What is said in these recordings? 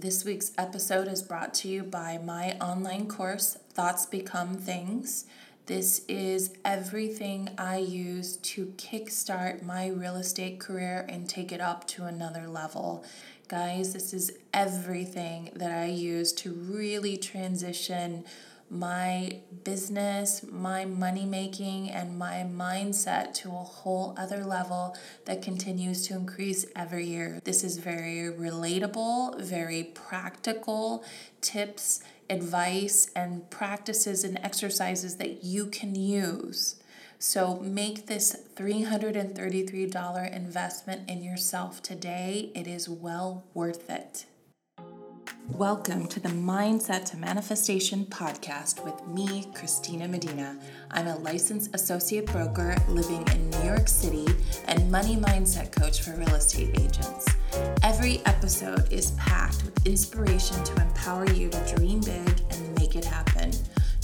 This week's episode is brought to you by my online course, Thoughts Become Things. This is everything I use to kickstart my real estate career and take it up to another level. Guys, this is everything that I use to really transition my business, my money making, and my mindset to a whole other level that continues to increase every year. This is very relatable, very practical tips, advice, and practices and exercises that you can use. So make this $333 investment in yourself today. It is well worth it. Welcome to the Mindset to Manifestation podcast with me, Christina Medina. I'm a licensed associate broker living in New York City and money mindset coach for real estate agents. Every episode is packed with inspiration to empower you to dream big and make it happen.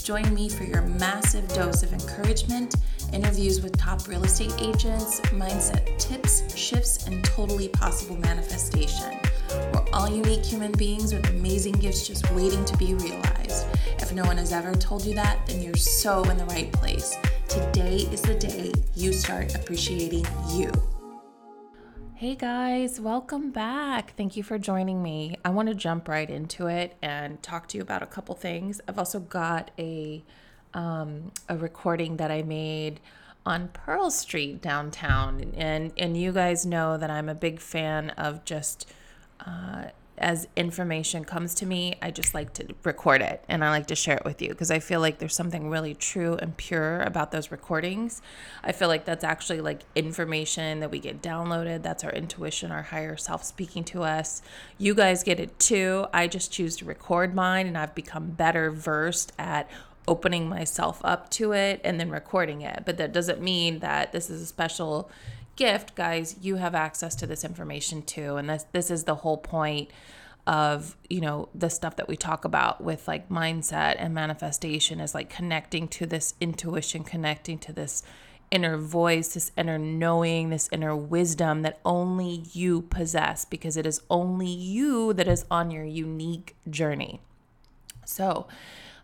Join me for your massive dose of encouragement, interviews with top real estate agents, mindset tips, shifts, and totally possible manifestation. We're all unique human beings with amazing gifts just waiting to be realized. If no one has ever told you that, then you're so in the right place. Today is the day you start appreciating you. Hey guys, welcome back. Thank you for joining me. I want to jump right into it and talk to you about a couple things. I've also got a um, a recording that I made on Pearl Street downtown, and and you guys know that I'm a big fan of just uh, as information comes to me, I just like to record it and I like to share it with you because I feel like there's something really true and pure about those recordings. I feel like that's actually like information that we get downloaded. That's our intuition, our higher self speaking to us. You guys get it too. I just choose to record mine and I've become better versed at opening myself up to it and then recording it. But that doesn't mean that this is a special gift, guys, you have access to this information too. And this this is the whole point of, you know, the stuff that we talk about with like mindset and manifestation is like connecting to this intuition, connecting to this inner voice, this inner knowing, this inner wisdom that only you possess because it is only you that is on your unique journey. So,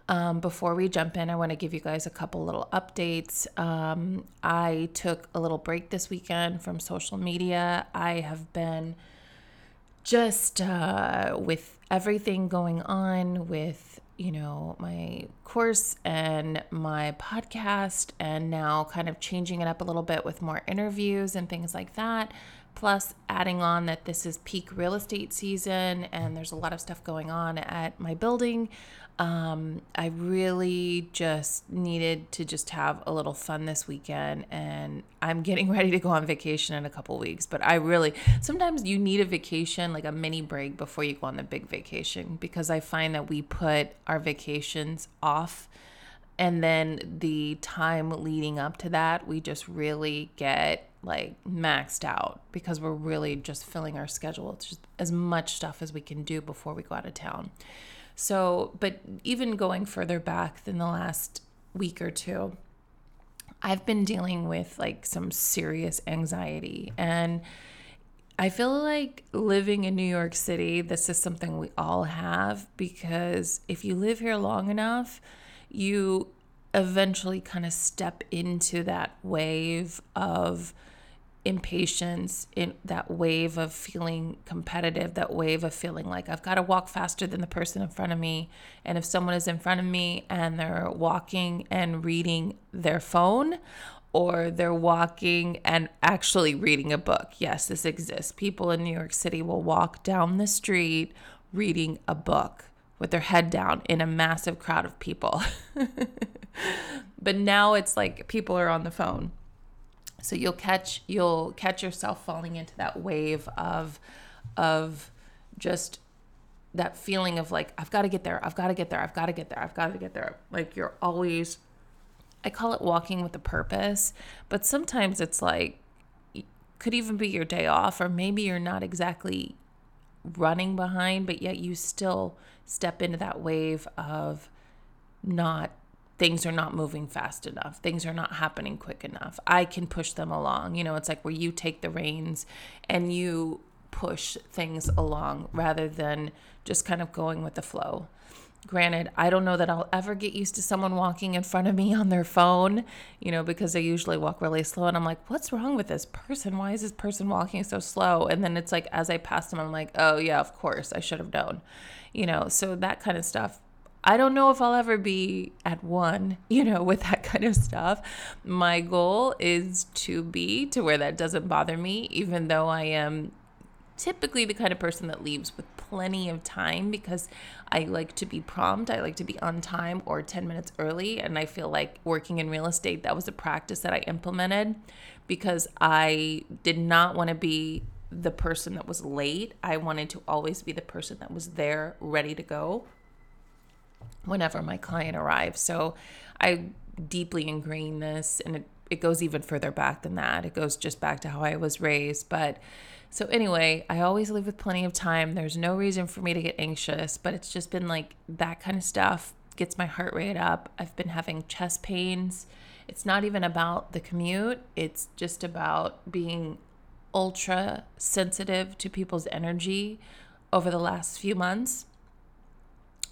um, before we jump in, I want to give you guys a couple little updates. Um, I took a little break this weekend from social media. I have been just uh, with everything going on with, you know, my course and my podcast, and now kind of changing it up a little bit with more interviews and things like that. Plus, adding on that this is peak real estate season and there's a lot of stuff going on at my building. Um, I really just needed to just have a little fun this weekend, and I'm getting ready to go on vacation in a couple weeks. But I really sometimes you need a vacation, like a mini break, before you go on the big vacation, because I find that we put our vacations off, and then the time leading up to that, we just really get like maxed out because we're really just filling our schedule. It's just as much stuff as we can do before we go out of town. So, but even going further back than the last week or two, I've been dealing with like some serious anxiety. And I feel like living in New York City, this is something we all have because if you live here long enough, you eventually kind of step into that wave of impatience in that wave of feeling competitive that wave of feeling like i've got to walk faster than the person in front of me. And if someone is in front of me and they're walking and reading their phone or they're walking and actually reading a book yes this exists. People in new york city will walk down the street reading a book with their head down in a massive crowd of people. But now it's like people are on the phone so you'll catch you'll catch yourself falling into that wave of of just that feeling of like I've got to get there, I've got to get there, I've got to get there, I've got to get there. Like you're always I call it walking with a purpose, but sometimes it's like could even be your day off or maybe you're not exactly running behind, but yet you still step into that wave of not things are not moving fast enough. Things are not happening quick enough. I can push them along. You know, it's like where you take the reins and you push things along rather than just kind of going with the flow. Granted, I don't know that I'll ever get used to someone walking in front of me on their phone, you know, because they usually walk really slow. And I'm like, what's wrong with this person? Why is this person walking so slow? And then it's like, as I pass them, I'm like, oh, yeah, of course, I should have known, you know, so that kind of stuff. I don't know if I'll ever be at one, you know, with that kind of stuff. My goal is to be to where that doesn't bother me, even though I am typically the kind of person that leaves with plenty of time because I like to be prompt. I like to be on time or 10 minutes early. And I feel like working in real estate, that was a practice that I implemented because I did not want to be the person that was late. I wanted to always be the person that was there ready to go whenever my client arrives. So I deeply ingrained this and it, it goes even further back than that. It goes just back to how I was raised. But so, anyway, I always leave with plenty of time. There's no reason for me to get anxious, but it's just been like that kind of stuff gets my heart rate up. I've been having chest pains. It's not even about the commute, it's just about being ultra sensitive to people's energy over the last few months.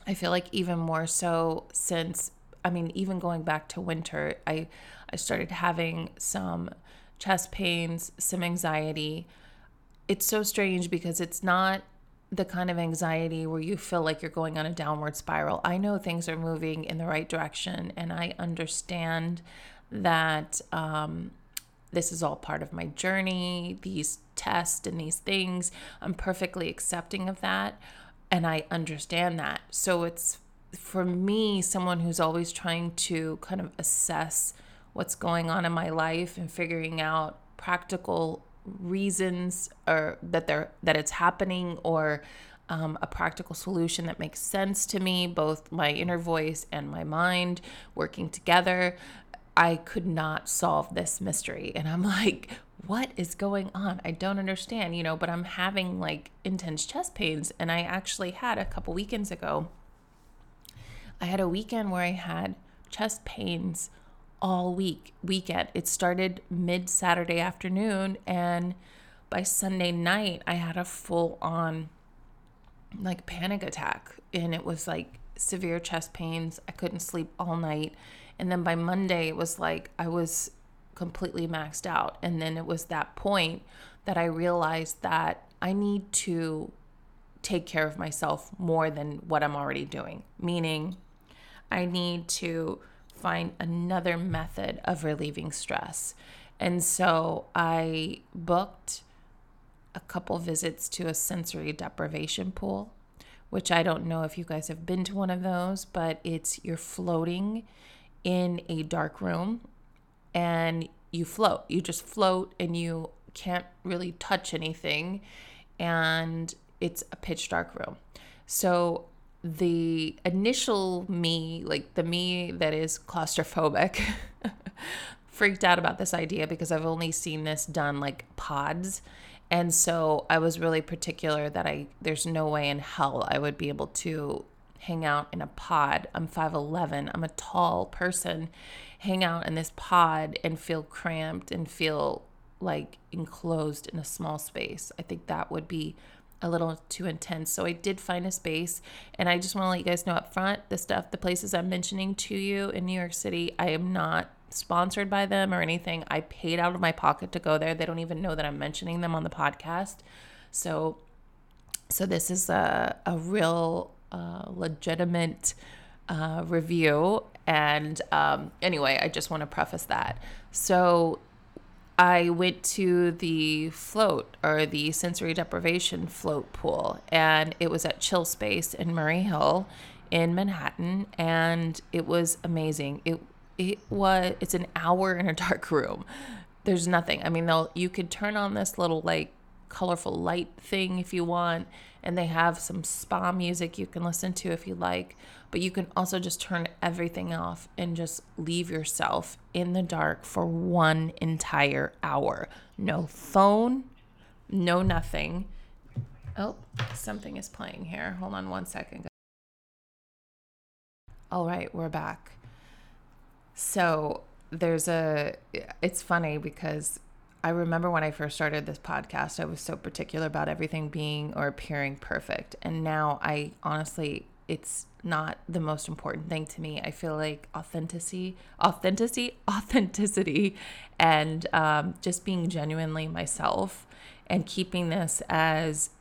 I feel like even more so since I mean even going back to winter, I I started having some chest pains, some anxiety, it's so strange because it's not the kind of anxiety where you feel like you're going on a downward spiral. I know things are moving in the right direction, and I understand that um, this is all part of my journey, these tests and these things. I'm perfectly accepting of that, and I understand that. So it's for me, someone who's always trying to kind of assess what's going on in my life and figuring out practical reasons or that they're that it's happening or um, a practical solution that makes sense to me both my inner voice and my mind working together i could not solve this mystery and i'm like what is going on i don't understand you know but i'm having like intense chest pains and i actually had a couple weekends ago i had a weekend where i had chest pains all week weekend. It started mid Saturday afternoon and by Sunday night I had a full on like panic attack and it was like severe chest pains. I couldn't sleep all night. And then by Monday it was like I was completely maxed out. And then it was that point that I realized that I need to take care of myself more than what I'm already doing. Meaning I need to find another method of relieving stress. And so I booked a couple visits to a sensory deprivation pool, which I don't know if you guys have been to one of those, but it's you're floating in a dark room and you float. You just float and you can't really touch anything and it's a pitch dark room. So the initial me, like the me that is claustrophobic, freaked out about this idea because I've only seen this done like pods. And so I was really particular that I there's no way in hell I would be able to hang out in a pod. I'm 5'11. I'm a tall person. Hang out in this pod and feel cramped and feel like enclosed in a small space. I think that would be a little too intense. So I did find a space and I just want to let you guys know up front the stuff, the places I'm mentioning to you in New York City, I am not sponsored by them or anything. I paid out of my pocket to go there. They don't even know that I'm mentioning them on the podcast. So so this is a a real legitimate uh, review and um, anyway, I just want to preface that. So I went to the float or the sensory deprivation float pool, and it was at Chill Space in Murray Hill in Manhattan, and it was amazing. It it was it's an hour in a dark room. There's nothing. I mean, they'll you could turn on this little like colorful light thing if you want, and they have some spa music you can listen to if you like but you can also just turn everything off and just leave yourself in the dark for one entire hour. No phone, no nothing. Oh, something is playing here. Hold on one second. All right, we're back. So there's a, it's funny because I remember when I first started this podcast, I was so particular about everything being or appearing perfect. And now I honestly, it's not the most important thing to me. I feel like authenticity, authenticity, authenticity, and um, just being genuinely myself and keeping this as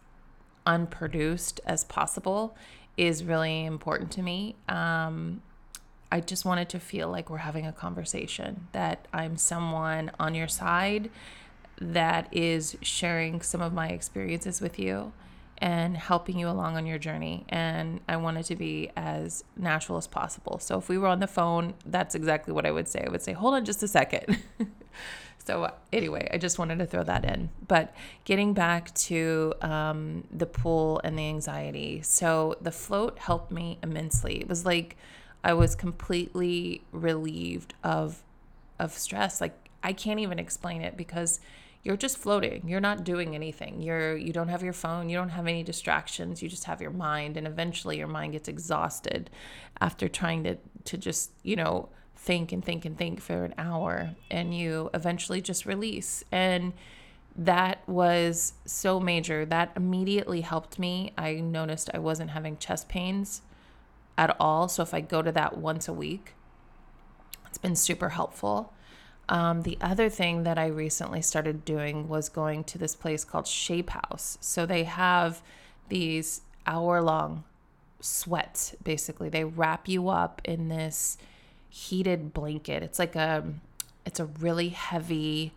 unproduced as possible is really important to me. Um, I just wanted to feel like we're having a conversation, that I'm someone on your side that is sharing some of my experiences with you and helping you along on your journey. And I wanted to be as natural as possible. So if we were on the phone, that's exactly what I would say. I would say, hold on just a second. so anyway, I just wanted to throw that in. But getting back to um, the pool and the anxiety. So the float helped me immensely. It was like, I was completely relieved of of stress. Like I can't even explain it because you're just floating. You're not doing anything. You're you don't have your phone, you don't have any distractions. You just have your mind and eventually your mind gets exhausted after trying to to just, you know, think and think and think for an hour and you eventually just release. And that was so major. That immediately helped me. I noticed I wasn't having chest pains at all. So if I go to that once a week, it's been super helpful. Um, the other thing that I recently started doing was going to this place called Shape House. So they have these hour long sweats, basically. They wrap you up in this heated blanket. It's like a, it's a really heavy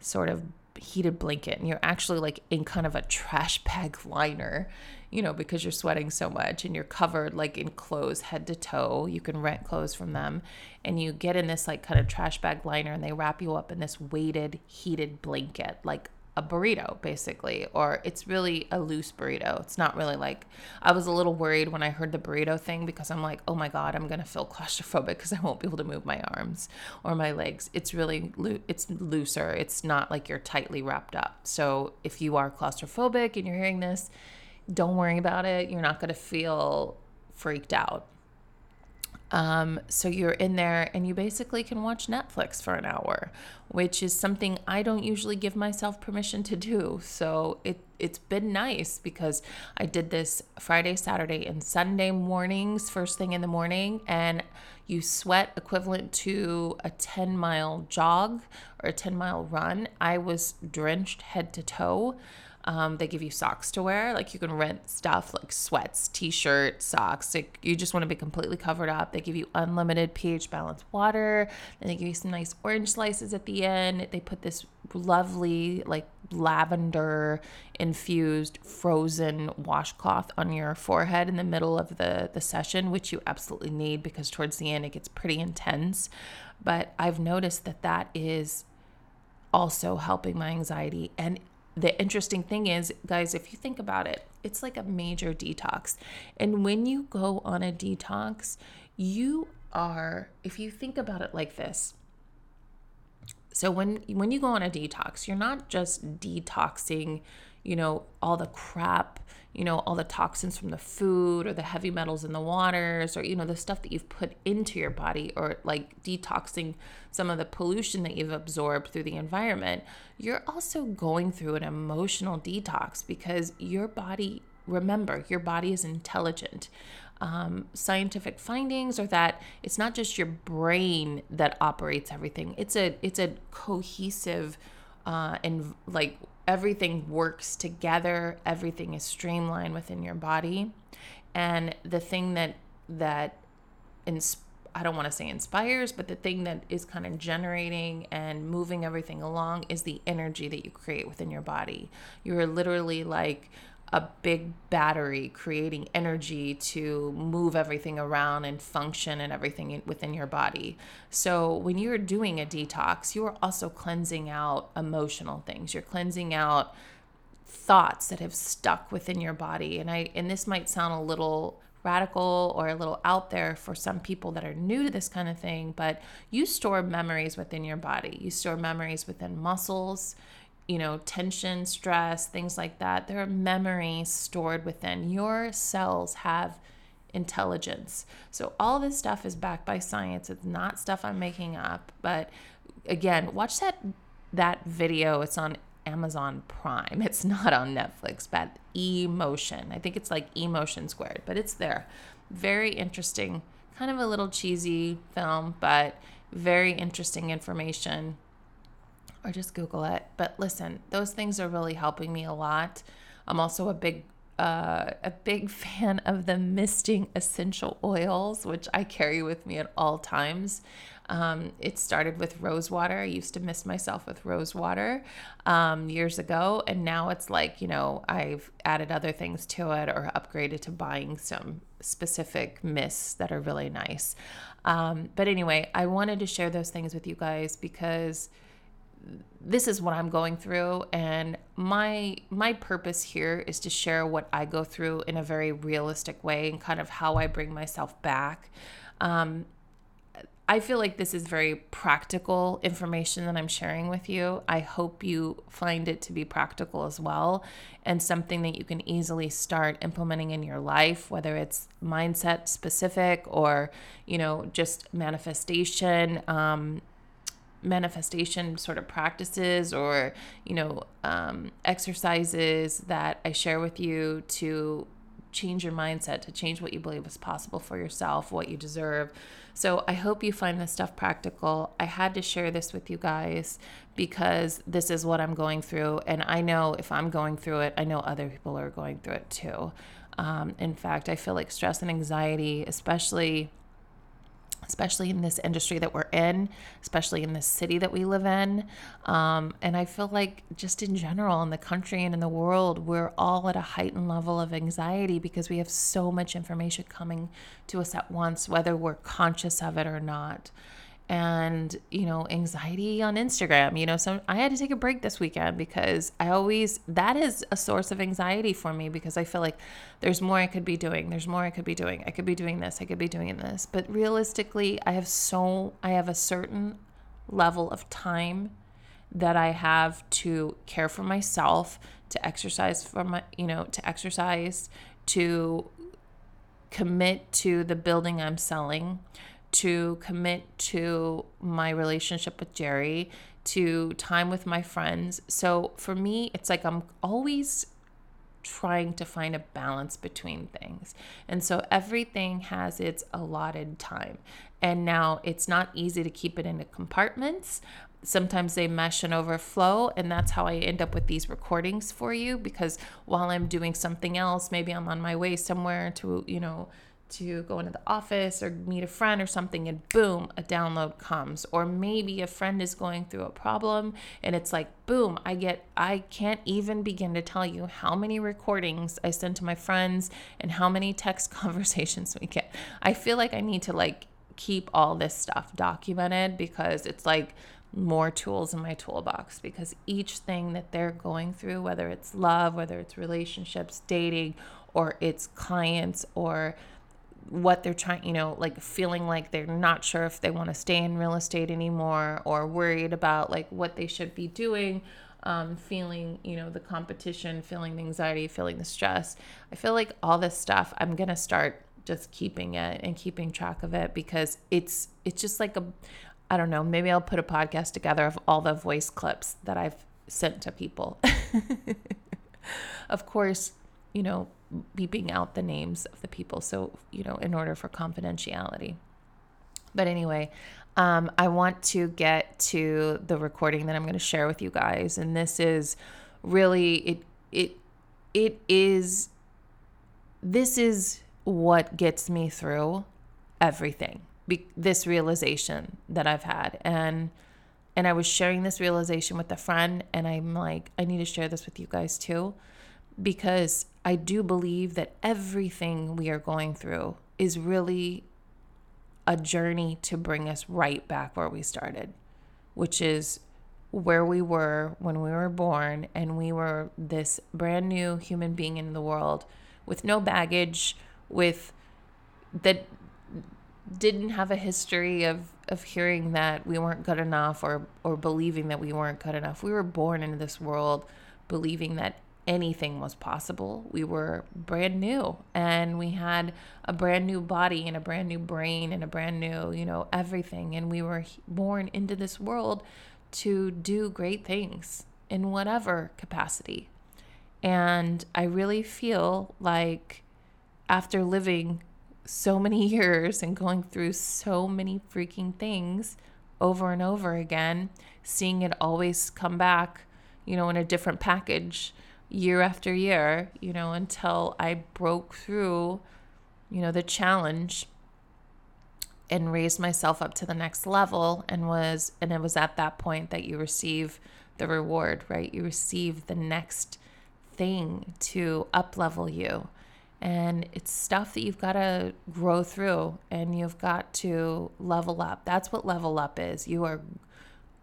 sort of heated blanket and you're actually like in kind of a trash bag liner, you know, because you're sweating so much and you're covered like in clothes head to toe. You can rent clothes from them and you get in this like kind of trash bag liner and they wrap you up in this weighted heated blanket like a burrito basically or it's really a loose burrito. It's not really like i was a little worried when i heard the burrito thing because i'm like oh my god i'm gonna feel claustrophobic because i won't be able to move my arms or my legs. It's really loo- it's looser. It's not like you're tightly wrapped up. So if you are claustrophobic and you're hearing this don't worry about it. You're not gonna feel freaked out um, so you're in there and you basically can watch Netflix for an hour, which is something I don't usually give myself permission to do. So it it's been nice because I did this Friday, Saturday, and Sunday mornings, first thing in the morning, and you sweat equivalent to a 10 mile jog or a 10 mile run. I was drenched head to toe. Um, they give you socks to wear. Like you can rent stuff like sweats, t shirt, socks. Like you just want to be completely covered up. They give you unlimited pH balanced water. And they give you some nice orange slices at the end. They put this lovely, like lavender infused frozen washcloth on your forehead in the middle of the, the session, which you absolutely need because towards the end it gets pretty intense. But I've noticed that that is also helping my anxiety. And the interesting thing is, guys, if you think about it, it's like a major detox. And when you go on a detox, you are, if you think about it like this, so when when you go on a detox, you're not just detoxing, you know, all the crap you know, all the toxins from the food or the heavy metals in the waters or, you know, the stuff that you've put into your body or like detoxing some of the pollution that you've absorbed through the environment, you're also going through an emotional detox because your body, remember, your body is intelligent. Um, scientific findings are that it's not just your brain that operates everything. It's a it's a cohesive uh, and like everything works together everything is streamlined within your body and the thing that that ins- I don't want to say inspires, but the thing that is kind of generating and moving everything along is the energy that you create within your body. You're literally like a big battery creating energy to move everything around and function and everything within your body. So, when you're doing a detox, you are also cleansing out emotional things. You're cleansing out thoughts that have stuck within your body. And I and this might sound a little radical or a little out there for some people that are new to this kind of thing, but you store memories within your body. You store memories within muscles you know, tension, stress, things like that. There are memories stored within. Your cells have intelligence. So all this stuff is backed by science. It's not stuff I'm making up. But again, watch that that video, it's on Amazon Prime. It's not on Netflix, but Emotion. I think it's like Emotion Squared, but it's there. Very interesting, kind of a little cheesy film, but very interesting information. Or just Google it. But listen, those things are really helping me a lot. I'm also a big uh, a big fan of the misting essential oils, which I carry with me at all times. Um, it started with rose water. I used to mist myself with rose water um, years ago, and now it's like, you know, I've added other things to it or upgraded to buying some specific mists that are really nice. Um, but anyway, I wanted to share those things with you guys because this is what I'm going through and my my purpose here is to share what I go through in a very realistic way and kind of how I bring myself back. Um, I feel like this is very practical information that I'm sharing with you. I hope you find it to be practical as well and something that you can easily start implementing in your life, whether it's mindset specific or, you know, just manifestation. Um, manifestation sort of practices or you know um, exercises that i share with you to change your mindset to change what you believe is possible for yourself what you deserve so I hope you find this stuff practical. I had to share this with you guys because this is what I'm going through. And I know if I'm going through it, I know other people are going through it too. Um, in fact, I feel like stress and anxiety, especially especially in this industry that we're in, especially in the city that we live in. Um, and I feel like just in general in the country and in the world, we're all at a heightened level of anxiety because we have so much information coming to us at once, whether we're conscious of it or not and you know anxiety on instagram. You know so i had to take a break this weekend because i always that is a source of anxiety for me because i feel like there's more i could be doing there's more i could be doing. I could be doing this i could be doing this. But realistically i have so i have a certain level of time that i have to care for myself to exercise for my you know to exercise to commit to the building i'm selling to commit to my relationship with Jerry, to time with my friends. So for me, it's like I'm always trying to find a balance between things. And so everything has its allotted time. And now it's not easy to keep it into compartments. Sometimes they mesh and overflow, and that's how I end up with these recordings for you because while I'm doing something else, maybe I'm on my way somewhere to, you know, to go into the office or meet a friend or something, and boom, a download comes. Or maybe a friend is going through a problem and it's like, boom, I get, I can't even begin to tell you how many recordings I send to my friends and how many text conversations we get. I feel like I need to like keep all this stuff documented because it's like, more tools in my toolbox because each thing that they're going through, whether it's love, whether it's relationships, dating, or it's clients, or what they're trying, you know, like feeling like they're not sure if they want to stay in real estate anymore or worried about like what they should be doing, um, feeling, you know, the competition, feeling the anxiety, feeling the stress. I feel like all this stuff, I'm going to start just keeping it and keeping track of it because it's it's just like a I don't know, maybe I'll put a podcast together of all the voice clips that I've sent to people. of course, you know, beeping out the names of the people. So, you know, in order for confidentiality. But anyway, um, I want to get to the recording that I'm going to share with you guys. And this is really, it, it, it is, this is what gets me through everything. Be- this realization that I've had. And, and I was sharing this realization with a friend, and I'm like, I need to share this with you guys too because I do believe that everything we are going through is really a journey to bring us right back where we started, which is where we were when we were born and we were this brand new human being in the world with no baggage, with that didn't have a history of of hearing that we weren't good enough or or believing that we weren't good enough. We were born into this world believing that anything was possible. We were brand new and we had a brand new body and a brand new brain and a brand new, you know, everything. And we were born into this world to do great things in whatever capacity. And I really feel like after living so many years and going through so many freaking things over and over again, seeing it always come back, you know, in a different package year after year, you know, until I broke through, you know, the challenge and raised myself up to the next level and was and it was at that point that you receive the reward, right? You receive the next thing to up level you. And it's stuff that you've got to grow through and you've got to level up. That's what level up is. You are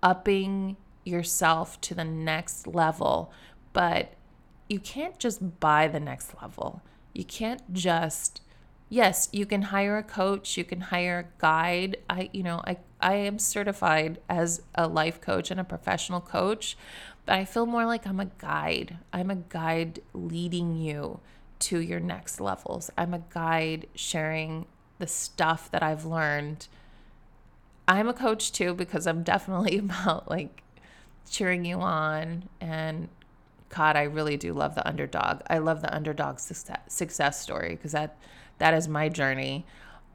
upping yourself to the next level, but you can't just buy the next level. You can't just yes, you can hire a coach, you can hire a guide. I you know, I I am certified as a life coach and a professional coach, but I feel more like I'm a guide. I'm a guide leading you to your next levels. I'm a guide sharing the stuff that I've learned. I'm a coach too because I'm definitely about like cheering you on and God, I really do love the underdog. I love the underdog success, success story because that that is my journey.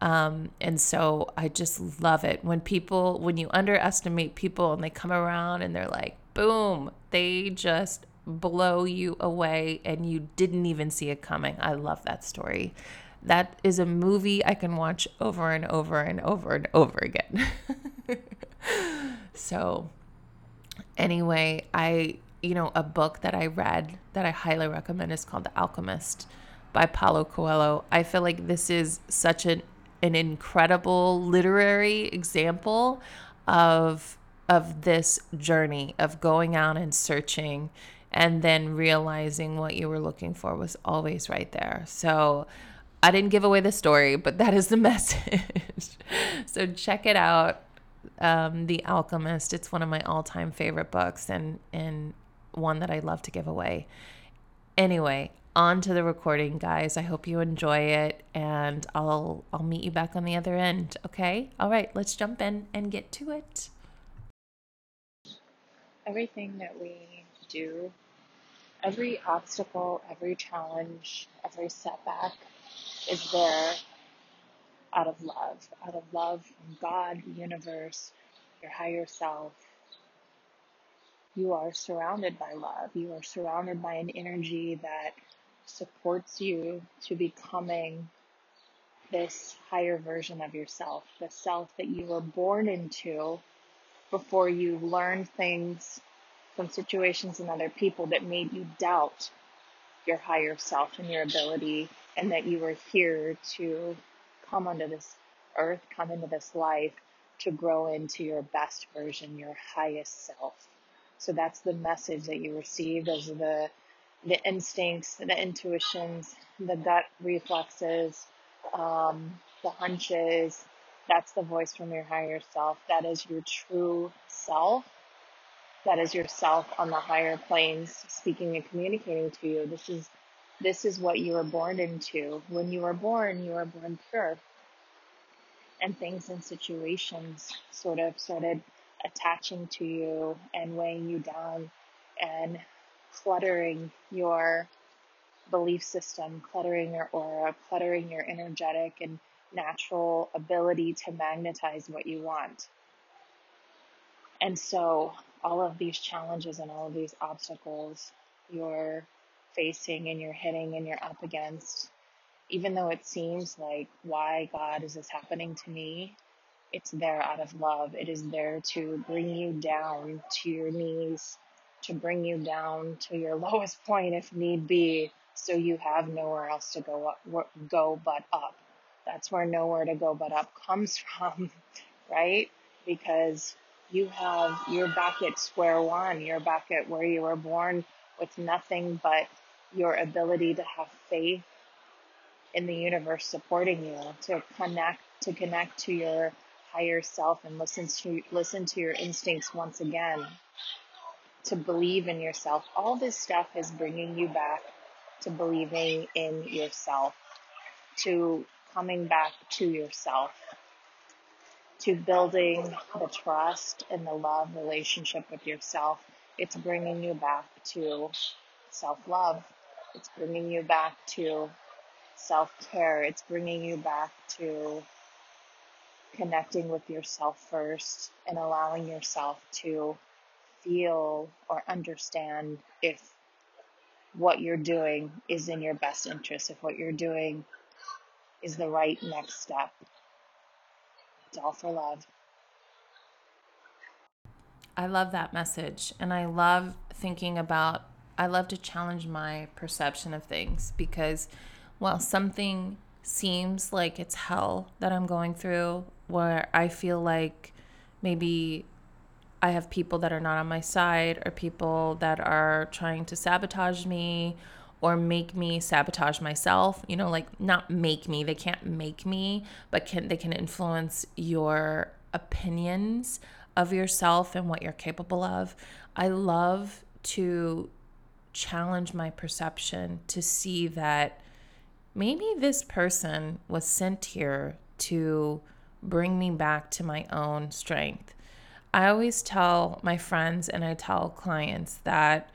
Um, and so I just love it when people, when you underestimate people and they come around and they're like, boom, they just blow you away and you didn't even see it coming. I love that story. That is a movie I can watch over and over and over and over again. so, anyway, I, you know, a book that I read that I highly recommend is called The Alchemist by Paulo Coelho. I feel like this is such an an incredible literary example of of this journey of going out and searching and then realizing what you were looking for was always right there. So I didn't give away the story, but that is the message. so check it out. Um, the Alchemist. It's one of my all-time favorite books and and one that I love to give away. Anyway, on to the recording, guys. I hope you enjoy it and I'll I'll meet you back on the other end, okay? All right, let's jump in and get to it. Everything that we do, every obstacle, every challenge, every setback is there out of love, out of love from God, the universe, your higher self. You are surrounded by love. You are surrounded by an energy that supports you to becoming this higher version of yourself, the self that you were born into before you learned things from situations and other people that made you doubt your higher self and your ability, and that you were here to come onto this earth, come into this life to grow into your best version, your highest self. So that's the message that you receive. Those are the the instincts, the intuitions, the gut reflexes, um, the hunches. That's the voice from your higher self. That is your true self. That is yourself on the higher planes speaking and communicating to you. This is this is what you were born into. When you were born, you were born pure. And things and situations sort of started attaching to you and weighing you down and cluttering your belief system, cluttering your aura, cluttering your energetic and natural ability to magnetize what you want. And so, all of these challenges and all of these obstacles you're facing and you're hitting and you're up against, even though it seems like, why, God, is this happening to me? It's there out of love. It is there to bring you down to your knees to bring you down to your lowest point if need be, so you have nowhere else to go up, go but up. That's where nowhere to go but up comes from, right? Because you have you're back at square one. You're back at where you were born with nothing but your ability to have faith in the universe supporting you to connect to connect to your higher self and listen to listen to your instincts once again to believe in yourself. All this stuff is bringing you back to believing in yourself, to coming back to yourself. to building the trust and the love relationship with yourself. It's bringing you back to self love. It's bringing you back to self care. It's bringing you back to connecting with yourself first and allowing yourself to feel or understand if what you're doing is in your best interest, if what you're doing is the right next step. It's all for love. I love that message. And I love thinking about, I love to challenge my perception of things because while something seems like it's hell that I'm going through, where I feel like maybe I have people that are not on my side or people that are trying to sabotage me or make me sabotage myself you know like not make me they can't make me but can they can influence your opinions of yourself and what you're capable of. I love to challenge my perception to see that maybe this person was sent here to bring me back to my own strength i always tell my friends and i tell clients that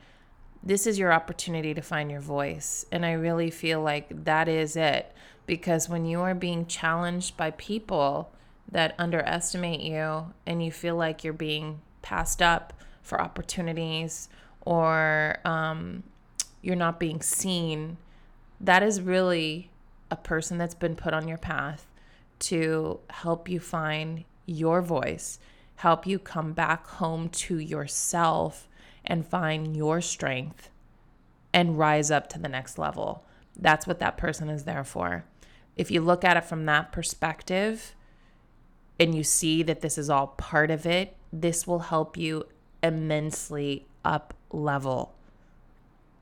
this is your opportunity to find your voice. And I really feel like that is it. Because when you are being challenged by people that underestimate you and you feel like you're being passed up for opportunities or um, you're not being seen, that is really a person that's been put on your path to help you find your voice, help you come back home to yourself and find your strength and rise up to the next level. That's what that person is there for. If you look at it from that perspective and you see that this is all part of it, this will help you immensely up level.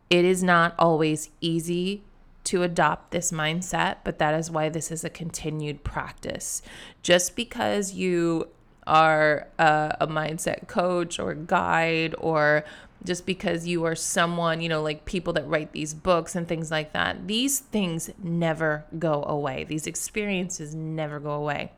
It is not always easy to adopt this mindset, but that is why this is a continued practice. Just because you are a, a mindset coach or guide or just because you are someone, you know, like people that write these books and things like that. These things never go away. These experiences never go away.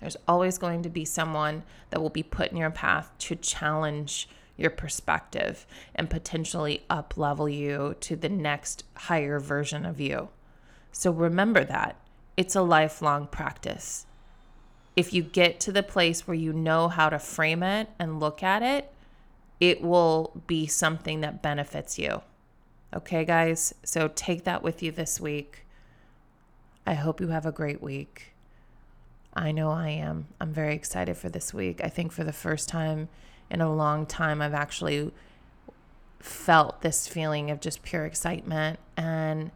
There's always going to be someone that will be put in your path to challenge your perspective and potentially up level you to the next higher version of you. So remember that. It's a lifelong practice if you get to the place where you know how to frame it and look at it, it will be something that benefits you. Okay, guys? So take that with you this week. I hope you have a great week. I know I am. I'm very excited for this week. I think for the first time in a long time, I've actually felt this feeling of just pure excitement and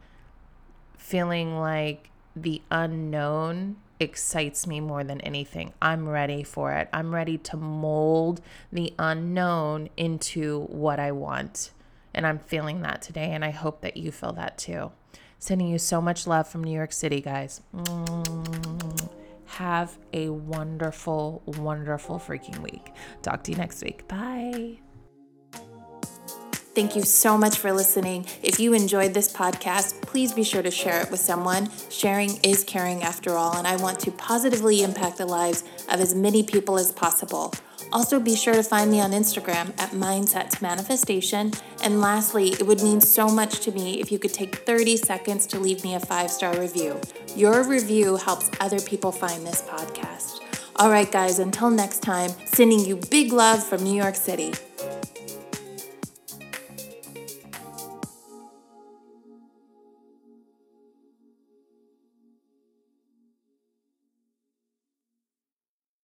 feeling like the unknown excites me more than anything. I'm ready for it. I'm ready to mold the unknown into what I want. And I'm feeling that today. And I hope that you feel that too. Sending you so much love from New York City, guys. Have a wonderful, wonderful freaking week. Talk to you next week. Bye. Thank you so much for listening. If you enjoyed this podcast, please be sure to share it with someone. Sharing is caring after all, and I want to positively impact the lives of as many people as possible. Also, be sure to find me on Instagram at Mindsets Manifestation. And lastly, it would mean so much to me if you could take 30 seconds to leave me a five star review. Your review helps other people find this podcast. All right, guys, until next time, sending you big love from New York City.